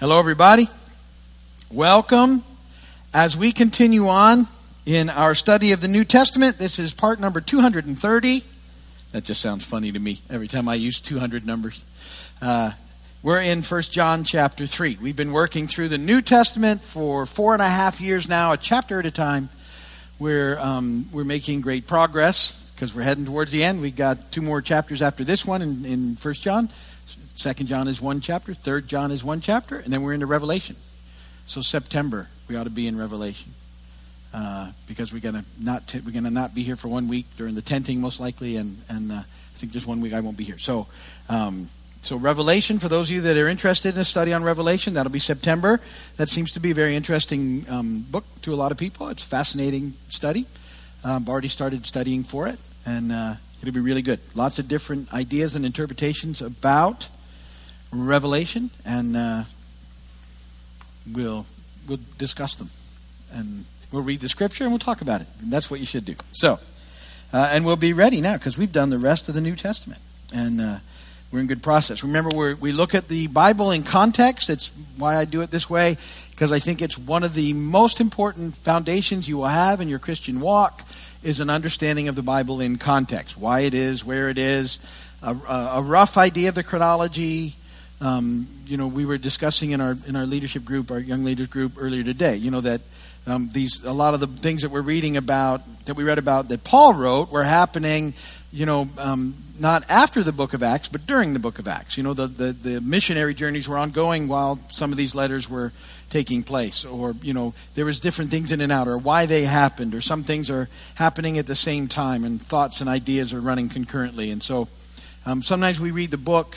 Hello, everybody. Welcome. As we continue on in our study of the New Testament, this is part number 230. That just sounds funny to me every time I use 200 numbers. Uh, we're in 1 John chapter 3. We've been working through the New Testament for four and a half years now, a chapter at a time. We're, um, we're making great progress because we're heading towards the end. We've got two more chapters after this one in, in 1 John. Second John is one chapter, third John is one chapter, and then we're into Revelation. So September we ought to be in Revelation uh, because we're gonna not t- we're gonna not be here for one week during the tenting most likely, and and uh, I think there's one week I won't be here. So. Um, so Revelation, for those of you that are interested in a study on Revelation, that'll be September. That seems to be a very interesting um, book to a lot of people. It's a fascinating study. Um, I've already started studying for it, and uh, it'll be really good. Lots of different ideas and interpretations about Revelation, and uh, we'll we'll discuss them, and we'll read the scripture and we'll talk about it. And that's what you should do. So, uh, and we'll be ready now because we've done the rest of the New Testament, and uh, we're in good process. Remember, we we look at the Bible in context. That's why I do it this way because I think it's one of the most important foundations you will have in your Christian walk is an understanding of the Bible in context, why it is, where it is, a, a rough idea of the chronology, um, you know, we were discussing in our in our leadership group, our young leaders group earlier today. You know that um, these a lot of the things that we're reading about that we read about that Paul wrote were happening. You know, um, not after the book of Acts, but during the book of Acts. You know, the, the, the missionary journeys were ongoing while some of these letters were taking place, or you know, there was different things in and out, or why they happened, or some things are happening at the same time, and thoughts and ideas are running concurrently. And so, um, sometimes we read the book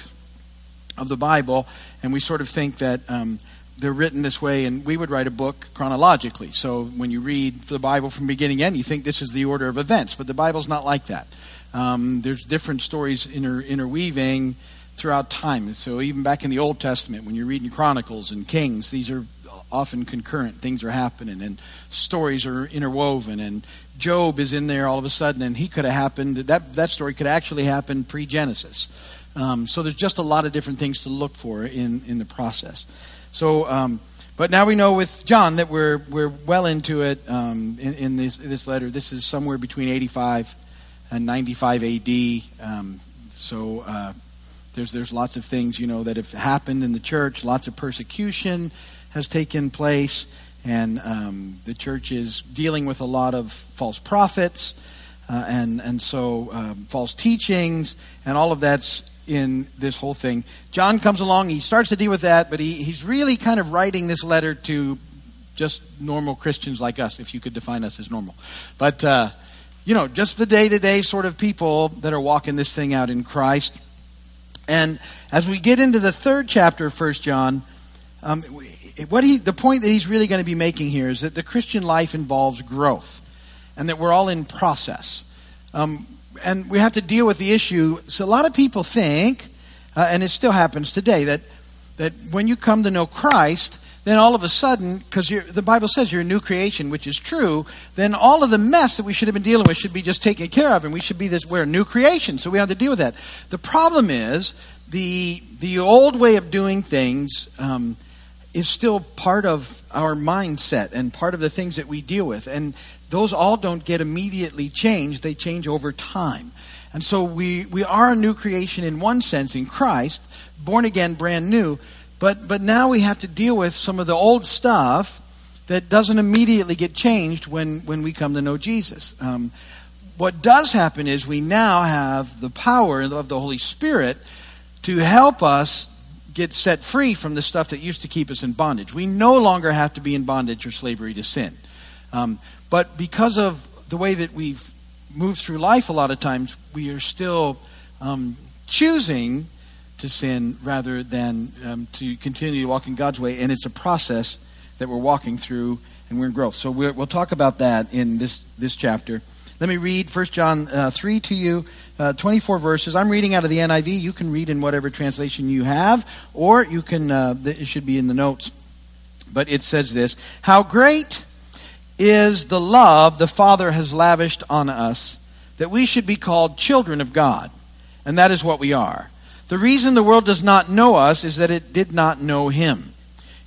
of the Bible, and we sort of think that um, they're written this way, and we would write a book chronologically. So when you read the Bible from beginning to end, you think this is the order of events, but the Bible's not like that. Um, there's different stories inter- interweaving throughout time. So even back in the Old Testament, when you're reading Chronicles and Kings, these are often concurrent. Things are happening, and stories are interwoven. And Job is in there all of a sudden, and he could have happened. That that story could actually happen pre-Genesis. Um, so there's just a lot of different things to look for in, in the process. So, um, but now we know with John that we're, we're well into it um, in, in, this, this letter. This is somewhere between 85 and 95 AD. Um, so uh, there's, there's lots of things, you know, that have happened in the church. Lots of persecution has taken place. And um, the church is dealing with a lot of false prophets. Uh, and and so um, false teachings and all of that's in this whole thing. John comes along, he starts to deal with that, but he, he's really kind of writing this letter to just normal Christians like us, if you could define us as normal. But, uh, you know, just the day to day sort of people that are walking this thing out in Christ. And as we get into the third chapter of 1 John, um, what he, the point that he's really going to be making here is that the Christian life involves growth and that we're all in process. Um, and we have to deal with the issue. So a lot of people think, uh, and it still happens today, that that when you come to know Christ, then all of a sudden, because the Bible says you're a new creation, which is true, then all of the mess that we should have been dealing with should be just taken care of, and we should be this. We're a new creation, so we have to deal with that. The problem is the the old way of doing things. Um, is still part of our mindset and part of the things that we deal with. And those all don't get immediately changed, they change over time. And so we, we are a new creation in one sense in Christ, born again, brand new. But, but now we have to deal with some of the old stuff that doesn't immediately get changed when, when we come to know Jesus. Um, what does happen is we now have the power of the Holy Spirit to help us get set free from the stuff that used to keep us in bondage. We no longer have to be in bondage or slavery to sin. Um, but because of the way that we've moved through life, a lot of times we are still um, choosing to sin rather than um, to continue to walk in God's way. And it's a process that we're walking through and we're in growth. So we will talk about that in this, this chapter. Let me read 1 John uh, 3 to you, uh, 24 verses. I'm reading out of the NIV. You can read in whatever translation you have, or you can, uh, it should be in the notes. But it says this How great is the love the Father has lavished on us that we should be called children of God. And that is what we are. The reason the world does not know us is that it did not know Him.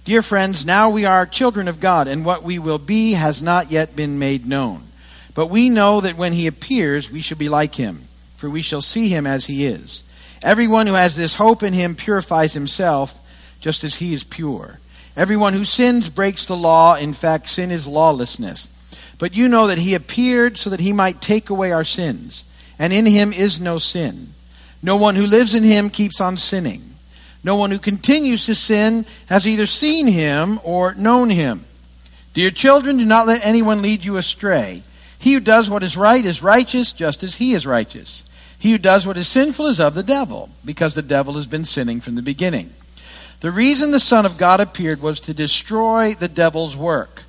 Dear friends, now we are children of God, and what we will be has not yet been made known. But we know that when he appears, we shall be like him, for we shall see him as he is. Everyone who has this hope in him purifies himself, just as he is pure. Everyone who sins breaks the law. In fact, sin is lawlessness. But you know that he appeared so that he might take away our sins, and in him is no sin. No one who lives in him keeps on sinning. No one who continues to sin has either seen him or known him. Dear children, do not let anyone lead you astray. He who does what is right is righteous, just as he is righteous. He who does what is sinful is of the devil, because the devil has been sinning from the beginning. The reason the Son of God appeared was to destroy the devil's work.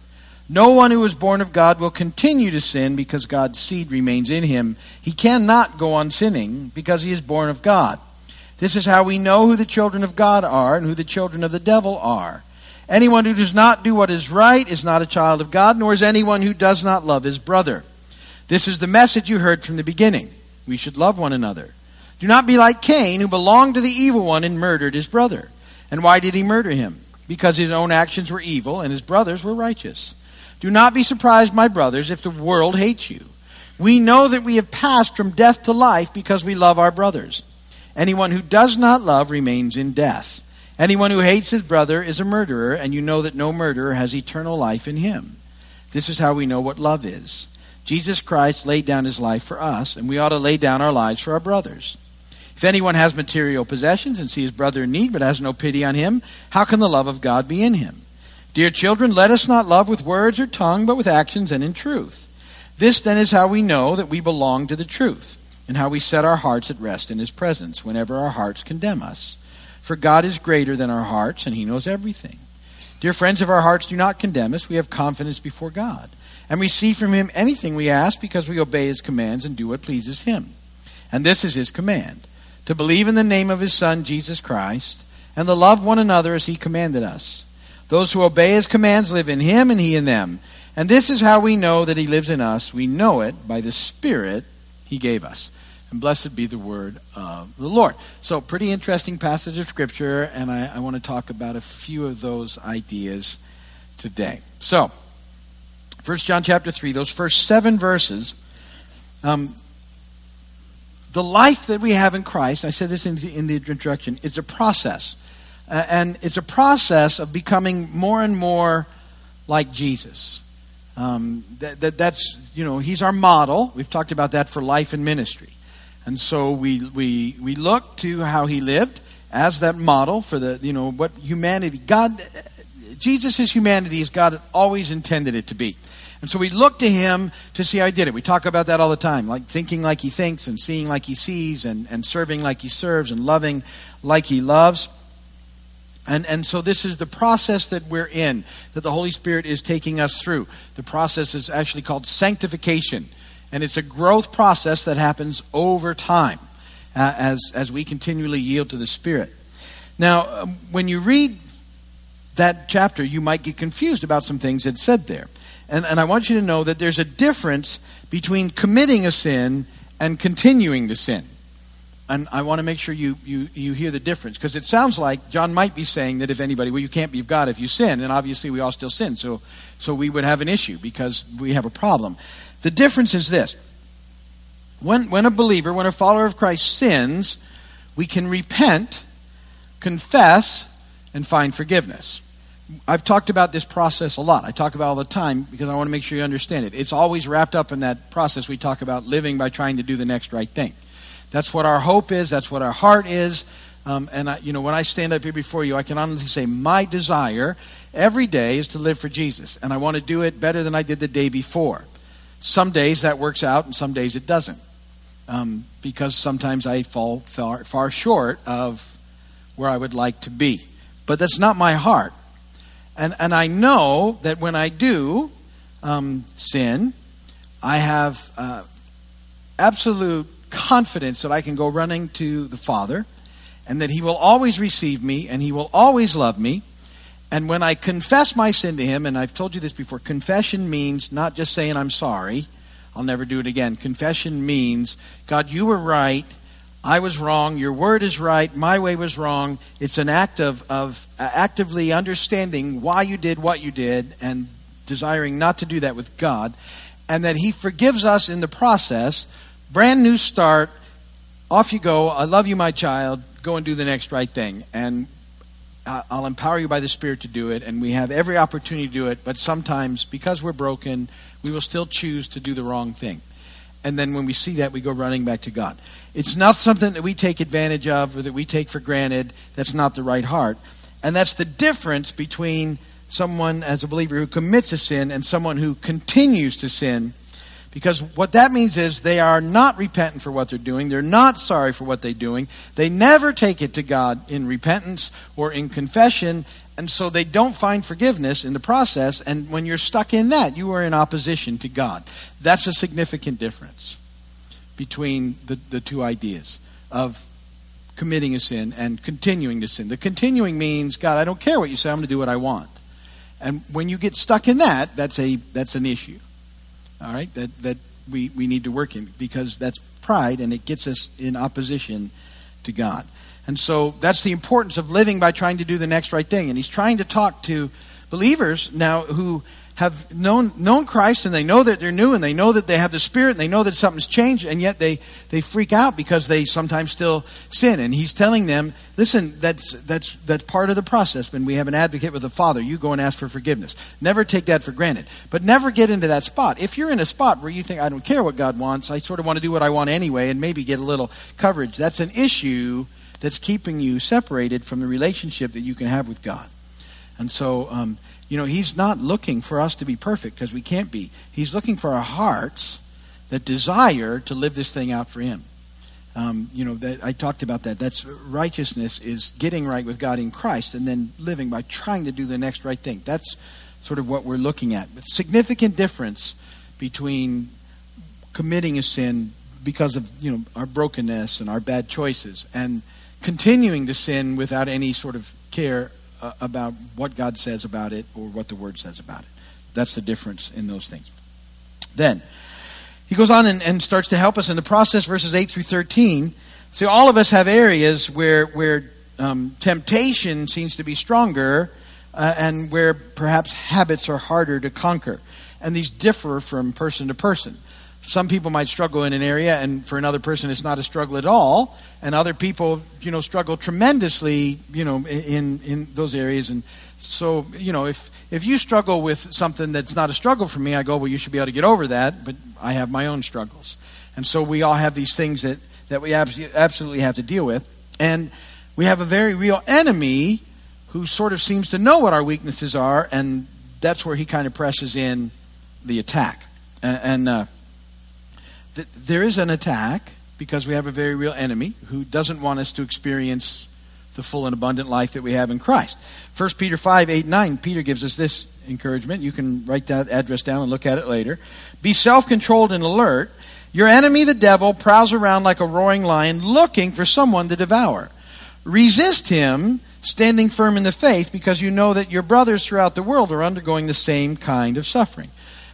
No one who is born of God will continue to sin because God's seed remains in him. He cannot go on sinning because he is born of God. This is how we know who the children of God are and who the children of the devil are. Anyone who does not do what is right is not a child of God, nor is anyone who does not love his brother. This is the message you heard from the beginning. We should love one another. Do not be like Cain, who belonged to the evil one and murdered his brother. And why did he murder him? Because his own actions were evil and his brothers were righteous. Do not be surprised, my brothers, if the world hates you. We know that we have passed from death to life because we love our brothers. Anyone who does not love remains in death. Anyone who hates his brother is a murderer, and you know that no murderer has eternal life in him. This is how we know what love is. Jesus Christ laid down his life for us, and we ought to lay down our lives for our brothers. If anyone has material possessions and sees his brother in need but has no pity on him, how can the love of God be in him? Dear children, let us not love with words or tongue, but with actions and in truth. This then is how we know that we belong to the truth and how we set our hearts at rest in His presence whenever our hearts condemn us. For God is greater than our hearts, and He knows everything. Dear friends, if our hearts do not condemn us, we have confidence before God, and receive from Him anything we ask because we obey His commands and do what pleases Him. And this is His command to believe in the name of His Son, Jesus Christ, and to love one another as He commanded us. Those who obey His commands live in Him and He in them. And this is how we know that He lives in us. We know it by the Spirit He gave us and blessed be the word of the Lord. So, pretty interesting passage of Scripture, and I, I want to talk about a few of those ideas today. So, 1 John chapter 3, those first seven verses, um, the life that we have in Christ, I said this in the, in the introduction, it's a process. Uh, and it's a process of becoming more and more like Jesus. Um, that, that, that's, you know, he's our model. We've talked about that for life and ministry. And so we, we, we look to how he lived as that model for the, you know, what humanity, God, Jesus' humanity as God always intended it to be. And so we look to him to see how he did it. We talk about that all the time, like thinking like he thinks and seeing like he sees and, and serving like he serves and loving like he loves. And, and so this is the process that we're in, that the Holy Spirit is taking us through. The process is actually called sanctification. And it's a growth process that happens over time uh, as, as we continually yield to the Spirit. Now, um, when you read that chapter, you might get confused about some things that's said there. And, and I want you to know that there's a difference between committing a sin and continuing to sin. And I want to make sure you, you, you hear the difference because it sounds like John might be saying that if anybody, well, you can't be God if you sin, and obviously we all still sin, so, so we would have an issue because we have a problem. The difference is this when, when a believer, when a follower of Christ sins, we can repent, confess, and find forgiveness. I've talked about this process a lot. I talk about it all the time because I want to make sure you understand it. It's always wrapped up in that process we talk about living by trying to do the next right thing. That's what our hope is. That's what our heart is. Um, and I, you know, when I stand up here before you, I can honestly say my desire every day is to live for Jesus, and I want to do it better than I did the day before. Some days that works out, and some days it doesn't. Um, because sometimes I fall far, far short of where I would like to be. But that's not my heart. And, and I know that when I do um, sin, I have uh, absolute confidence that I can go running to the Father and that He will always receive me and He will always love me and when I confess my sin to Him, and I've told you this before, confession means not just saying I'm sorry, I'll never do it again. Confession means, God, you were right. I was wrong. Your word is right. My way was wrong. It's an act of, of uh, actively understanding why you did what you did and desiring not to do that with God. And that He forgives us in the process. Brand new start. Off you go. I love you, my child. Go and do the next right thing. And I'll empower you by the Spirit to do it. And we have every opportunity to do it. But sometimes, because we're broken, we will still choose to do the wrong thing. And then when we see that, we go running back to God. It's not something that we take advantage of or that we take for granted. That's not the right heart. And that's the difference between someone as a believer who commits a sin and someone who continues to sin. Because what that means is they are not repentant for what they're doing. They're not sorry for what they're doing. They never take it to God in repentance or in confession. And so they don't find forgiveness in the process. And when you're stuck in that, you are in opposition to God. That's a significant difference between the, the two ideas of committing a sin and continuing to sin. The continuing means, God, I don't care what you say, I'm going to do what I want. And when you get stuck in that, that's a that's an issue. All right? That that we, we need to work in because that's pride and it gets us in opposition to God. And so that's the importance of living by trying to do the next right thing. And he's trying to talk to believers now who have known, known Christ and they know that they're new and they know that they have the Spirit and they know that something's changed and yet they, they freak out because they sometimes still sin. And he's telling them, listen, that's, that's, that's part of the process. When we have an advocate with the Father, you go and ask for forgiveness. Never take that for granted. But never get into that spot. If you're in a spot where you think, I don't care what God wants, I sort of want to do what I want anyway and maybe get a little coverage, that's an issue that's keeping you separated from the relationship that you can have with God. And so, um, you know, He's not looking for us to be perfect because we can't be. He's looking for our hearts that desire to live this thing out for Him. Um, you know, that, I talked about that. That's righteousness is getting right with God in Christ and then living by trying to do the next right thing. That's sort of what we're looking at. But significant difference between committing a sin because of you know our brokenness and our bad choices and continuing to sin without any sort of care uh, about what God says about it or what the Word says about it. That's the difference in those things. Then, he goes on and, and starts to help us in the process, verses 8 through 13. See, all of us have areas where, where um, temptation seems to be stronger uh, and where perhaps habits are harder to conquer. And these differ from person to person some people might struggle in an area and for another person it's not a struggle at all. And other people you know struggle tremendously you know in in those areas. And so you know if if you struggle with something that's not a struggle for me i go well you should be able to get over that but i have my own struggles. And so we all have these things that that we absolutely have to deal with. And we have a very real enemy who sort of seems to know what our weaknesses are and that's where he kind of presses in the attack. And, and uh, there is an attack because we have a very real enemy who doesn't want us to experience the full and abundant life that we have in Christ. 1 Peter 5, 8, 9, Peter gives us this encouragement. You can write that address down and look at it later. Be self controlled and alert. Your enemy, the devil, prowls around like a roaring lion looking for someone to devour. Resist him, standing firm in the faith, because you know that your brothers throughout the world are undergoing the same kind of suffering.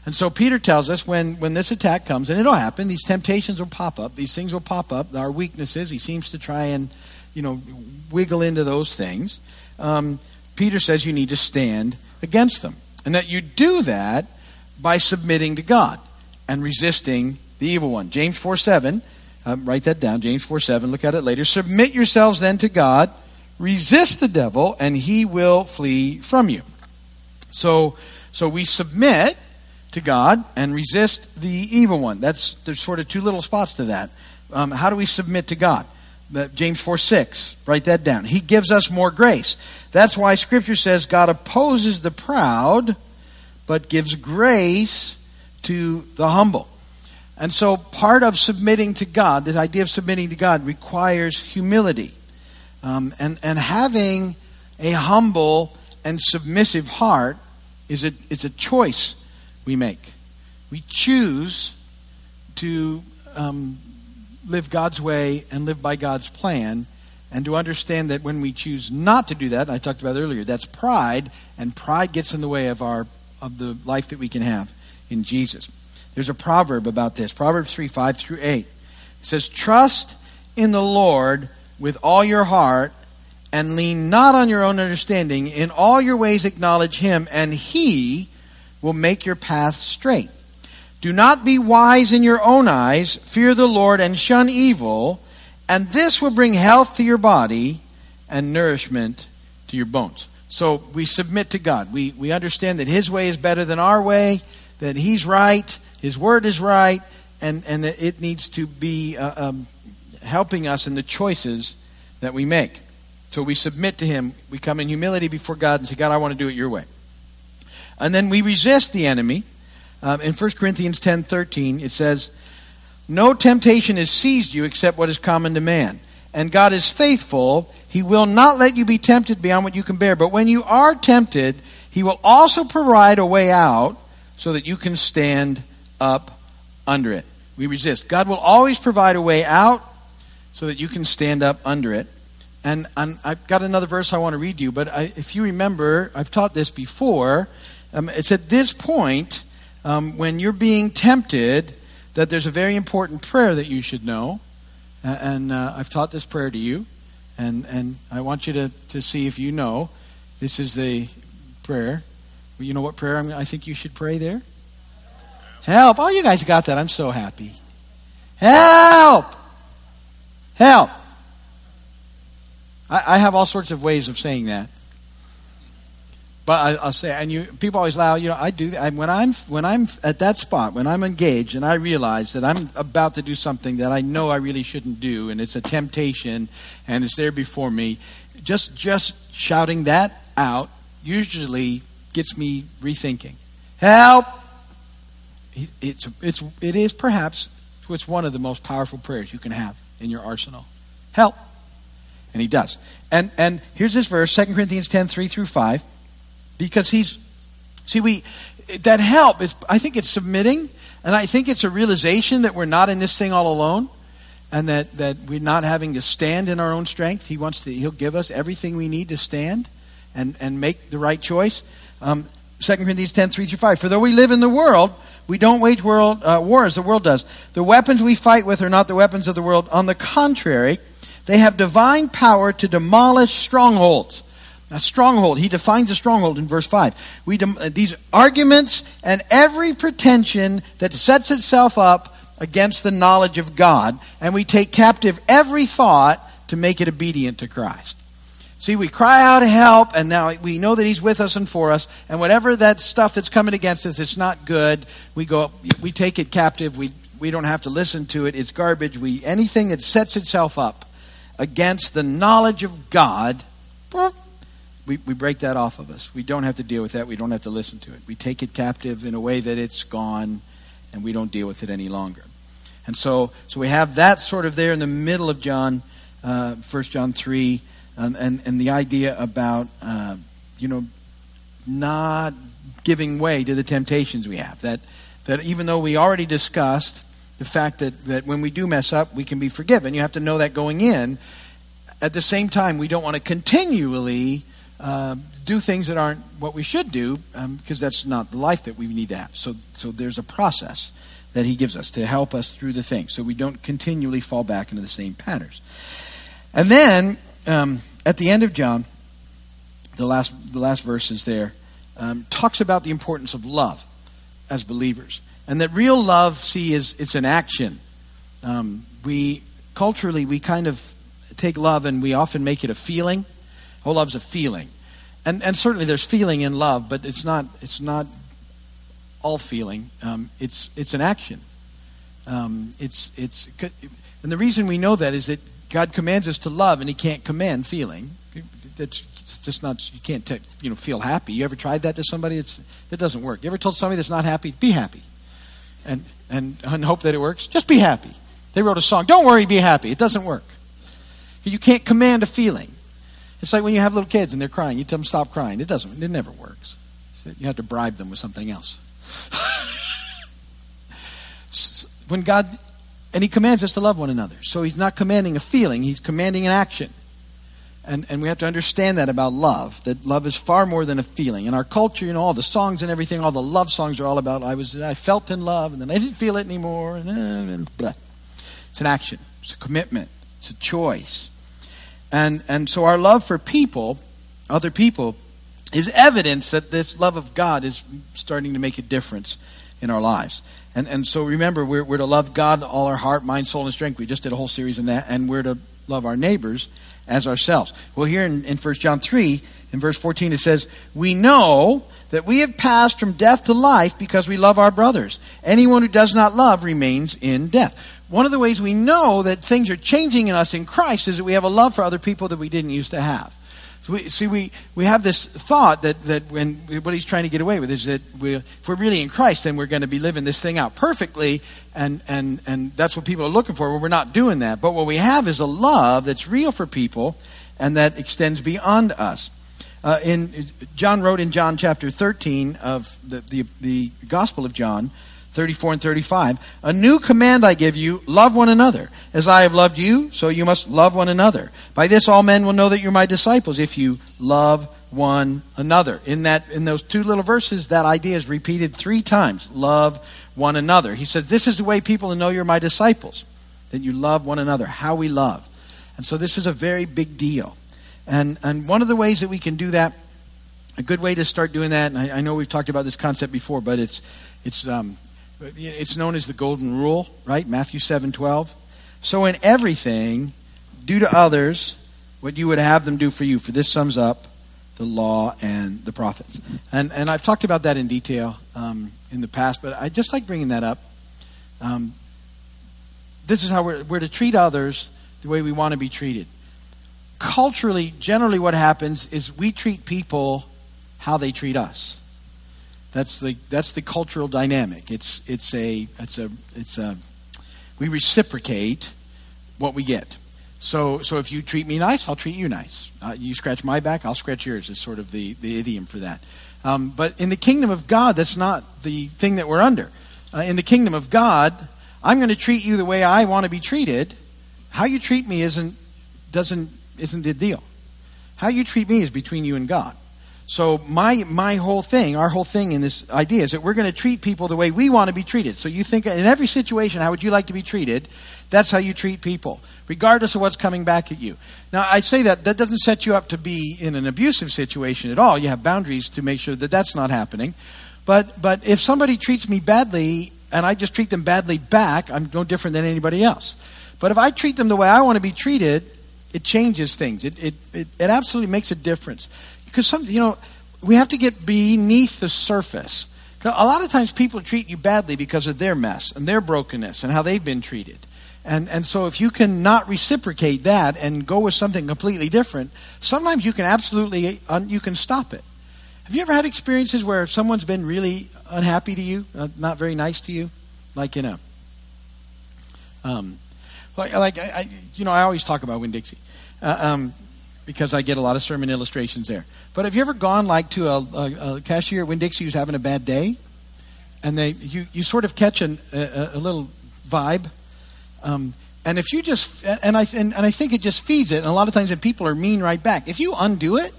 And so Peter tells us when, when this attack comes, and it'll happen, these temptations will pop up, these things will pop up, our weaknesses, he seems to try and, you know, wiggle into those things. Um, Peter says you need to stand against them. And that you do that by submitting to God and resisting the evil one. James 4 7, um, write that down, James 4 7, look at it later. Submit yourselves then to God, resist the devil, and he will flee from you. So, so we submit to God and resist the evil one. That's there's sort of two little spots to that. Um, how do we submit to God? James 4 6. Write that down. He gives us more grace. That's why Scripture says God opposes the proud, but gives grace to the humble. And so part of submitting to God, this idea of submitting to God, requires humility. Um, and, and having a humble and submissive heart is a, is a choice we make. We choose to um, live God's way and live by God's plan, and to understand that when we choose not to do that, I talked about earlier, that's pride, and pride gets in the way of our of the life that we can have in Jesus. There's a proverb about this, Proverbs 3, 5 through 8. It says, Trust in the Lord with all your heart and lean not on your own understanding. In all your ways acknowledge him, and he will make your path straight. Do not be wise in your own eyes. Fear the Lord and shun evil, and this will bring health to your body and nourishment to your bones. So we submit to God. We, we understand that His way is better than our way, that He's right, His word is right, and, and that it needs to be uh, um, helping us in the choices that we make. So we submit to Him. We come in humility before God and say, God, I want to do it your way. And then we resist the enemy um, in 1 Corinthians 10 13, it says, No temptation has seized you except what is common to man. And God is faithful. He will not let you be tempted beyond what you can bear. But when you are tempted, He will also provide a way out so that you can stand up under it. We resist. God will always provide a way out so that you can stand up under it. And, and I've got another verse I want to read you, but I, if you remember, I've taught this before. Um, it's at this point um, when you're being tempted, that there's a very important prayer that you should know. And uh, I've taught this prayer to you, and, and I want you to, to see if you know. This is the prayer. You know what prayer I'm, I think you should pray there? Help. Oh, you guys got that. I'm so happy. Help! Help! I, I have all sorts of ways of saying that. But I, will say, and you people always allow, You know, I do. I, when I'm when I'm at that spot, when I'm engaged, and I realize that I'm about to do something that I know I really shouldn't do, and it's a temptation, and it's there before me. Just just shouting that out usually gets me rethinking. Help! It's it's it is perhaps it's one of the most powerful prayers you can have in your arsenal. Help! And he does. And and here's this verse, 2 Corinthians 10, 3 through 5 because he's see we that help is i think it's submitting and i think it's a realization that we're not in this thing all alone and that that we're not having to stand in our own strength. He wants to he'll give us everything we need to stand and and make the right choice. Um, 2 corinthians 10 3 through 5 for though we live in the world we don't wage world uh, war as the world does. The weapons we fight with are not the weapons of the world. On the contrary they have divine power to demolish strongholds a stronghold. He defines a stronghold in verse 5. We dem- uh, these arguments and every pretension that sets itself up against the knowledge of God, and we take captive every thought to make it obedient to Christ. See, we cry out help, and now we know that He's with us and for us, and whatever that stuff that's coming against us, it's not good. We go, we take it captive. We we don't have to listen to it. It's garbage. We anything that sets itself up against the knowledge of God, we, we break that off of us. We don't have to deal with that. We don't have to listen to it. We take it captive in a way that it's gone and we don't deal with it any longer. And so, so we have that sort of there in the middle of John, uh, 1 John 3, um, and, and the idea about, uh, you know, not giving way to the temptations we have. That, that even though we already discussed the fact that, that when we do mess up, we can be forgiven, you have to know that going in. At the same time, we don't want to continually uh, do things that aren't what we should do um, because that's not the life that we need to have. So, so there's a process that He gives us to help us through the things so we don't continually fall back into the same patterns. And then um, at the end of John, the last, the last verse is there, um, talks about the importance of love as believers. And that real love, see, is it's an action. Um, we culturally we kind of take love and we often make it a feeling. Oh, love's a feeling. And, and certainly there's feeling in love, but it's not, it's not all feeling. Um, it's, it's an action. Um, it's, it's, and the reason we know that is that God commands us to love, and He can't command feeling. That's just not, you can't you know, feel happy. You ever tried that to somebody? It's, that doesn't work. You ever told somebody that's not happy, be happy? And, and, and hope that it works? Just be happy. They wrote a song, don't worry, be happy. It doesn't work. You can't command a feeling. It's like when you have little kids and they're crying. You tell them stop crying. It doesn't. It never works. You have to bribe them with something else. when God and He commands us to love one another, so He's not commanding a feeling; He's commanding an action. And, and we have to understand that about love, that love is far more than a feeling. In our culture, you know, all the songs and everything, all the love songs are all about I was I felt in love and then I didn't feel it anymore and, and blah. It's an action. It's a commitment. It's a choice. And, and so our love for people, other people, is evidence that this love of God is starting to make a difference in our lives. And, and so remember, we're, we're to love God all our heart, mind, soul, and strength. We just did a whole series on that. And we're to love our neighbors as ourselves. Well, here in, in 1 John 3, in verse 14, it says, We know that we have passed from death to life because we love our brothers. Anyone who does not love remains in death. One of the ways we know that things are changing in us in Christ is that we have a love for other people that we didn't used to have. So we, see, we, we have this thought that, that when what he's trying to get away with is that we, if we're really in Christ, then we're going to be living this thing out perfectly, and, and, and that's what people are looking for. Well, we're not doing that. But what we have is a love that's real for people and that extends beyond us. Uh, in John wrote in John chapter 13 of the, the, the Gospel of John, 34 and 35. A new command I give you, love one another. As I have loved you, so you must love one another. By this all men will know that you're my disciples if you love one another. In that in those two little verses that idea is repeated 3 times. Love one another. He says this is the way people will know you're my disciples. That you love one another, how we love. And so this is a very big deal. And and one of the ways that we can do that a good way to start doing that, and I, I know we've talked about this concept before, but it's it's um, it's known as the golden rule, right? Matthew 7 12. So in everything, do to others what you would have them do for you, for this sums up the law and the prophets. And, and I've talked about that in detail um, in the past, but I just like bringing that up. Um, this is how we're, we're to treat others the way we want to be treated. Culturally, generally, what happens is we treat people how they treat us. That's the that's the cultural dynamic. It's it's a it's a it's a we reciprocate what we get. So so if you treat me nice, I'll treat you nice. Uh, you scratch my back, I'll scratch yours. Is sort of the the idiom for that. Um, but in the kingdom of God, that's not the thing that we're under. Uh, in the kingdom of God, I'm going to treat you the way I want to be treated. How you treat me isn't doesn't isn't the deal. How you treat me is between you and God. So my my whole thing, our whole thing in this idea is that we're going to treat people the way we want to be treated. So you think in every situation, how would you like to be treated? That's how you treat people, regardless of what's coming back at you. Now I say that that doesn't set you up to be in an abusive situation at all. You have boundaries to make sure that that's not happening. But but if somebody treats me badly and I just treat them badly back, I'm no different than anybody else. But if I treat them the way I want to be treated, it changes things. It, it, it, it absolutely makes a difference. Because some, you know, we have to get beneath the surface. A lot of times people treat you badly because of their mess and their brokenness and how they've been treated. And, and so if you can not reciprocate that and go with something completely different, sometimes you can absolutely, you can stop it. Have you ever had experiences where someone's been really unhappy to you, uh, not very nice to you? Like, you know, um, like, like I, I, you know, I always talk about Winn-Dixie. Uh, um, because I get a lot of sermon illustrations there. But have you ever gone like to a, a, a cashier at Winn-Dixie who's having a bad day, and they you, you sort of catch an, a, a little vibe, um, and if you just and I and, and I think it just feeds it. And a lot of times, if people are mean right back, if you undo it,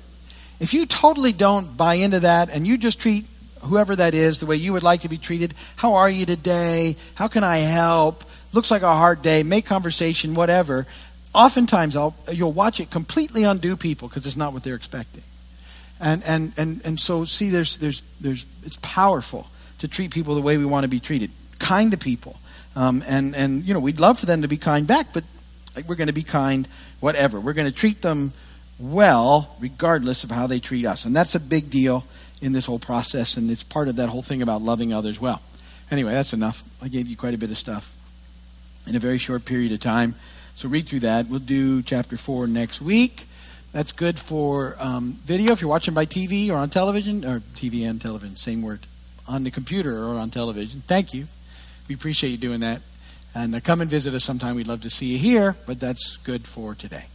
if you totally don't buy into that, and you just treat whoever that is the way you would like to be treated, how are you today? How can I help? Looks like a hard day. Make conversation, whatever oftentimes I'll, you'll watch it completely undo people because it's not what they're expecting. And, and, and, and so, see, there's, there's, there's, it's powerful to treat people the way we want to be treated. Kind to people. Um, and, and, you know, we'd love for them to be kind back, but we're going to be kind whatever. We're going to treat them well regardless of how they treat us. And that's a big deal in this whole process, and it's part of that whole thing about loving others well. Anyway, that's enough. I gave you quite a bit of stuff in a very short period of time. So read through that. We'll do chapter 4 next week. That's good for um, video if you're watching by TV or on television, or TV and television, same word, on the computer or on television. Thank you. We appreciate you doing that. And uh, come and visit us sometime. We'd love to see you here, but that's good for today.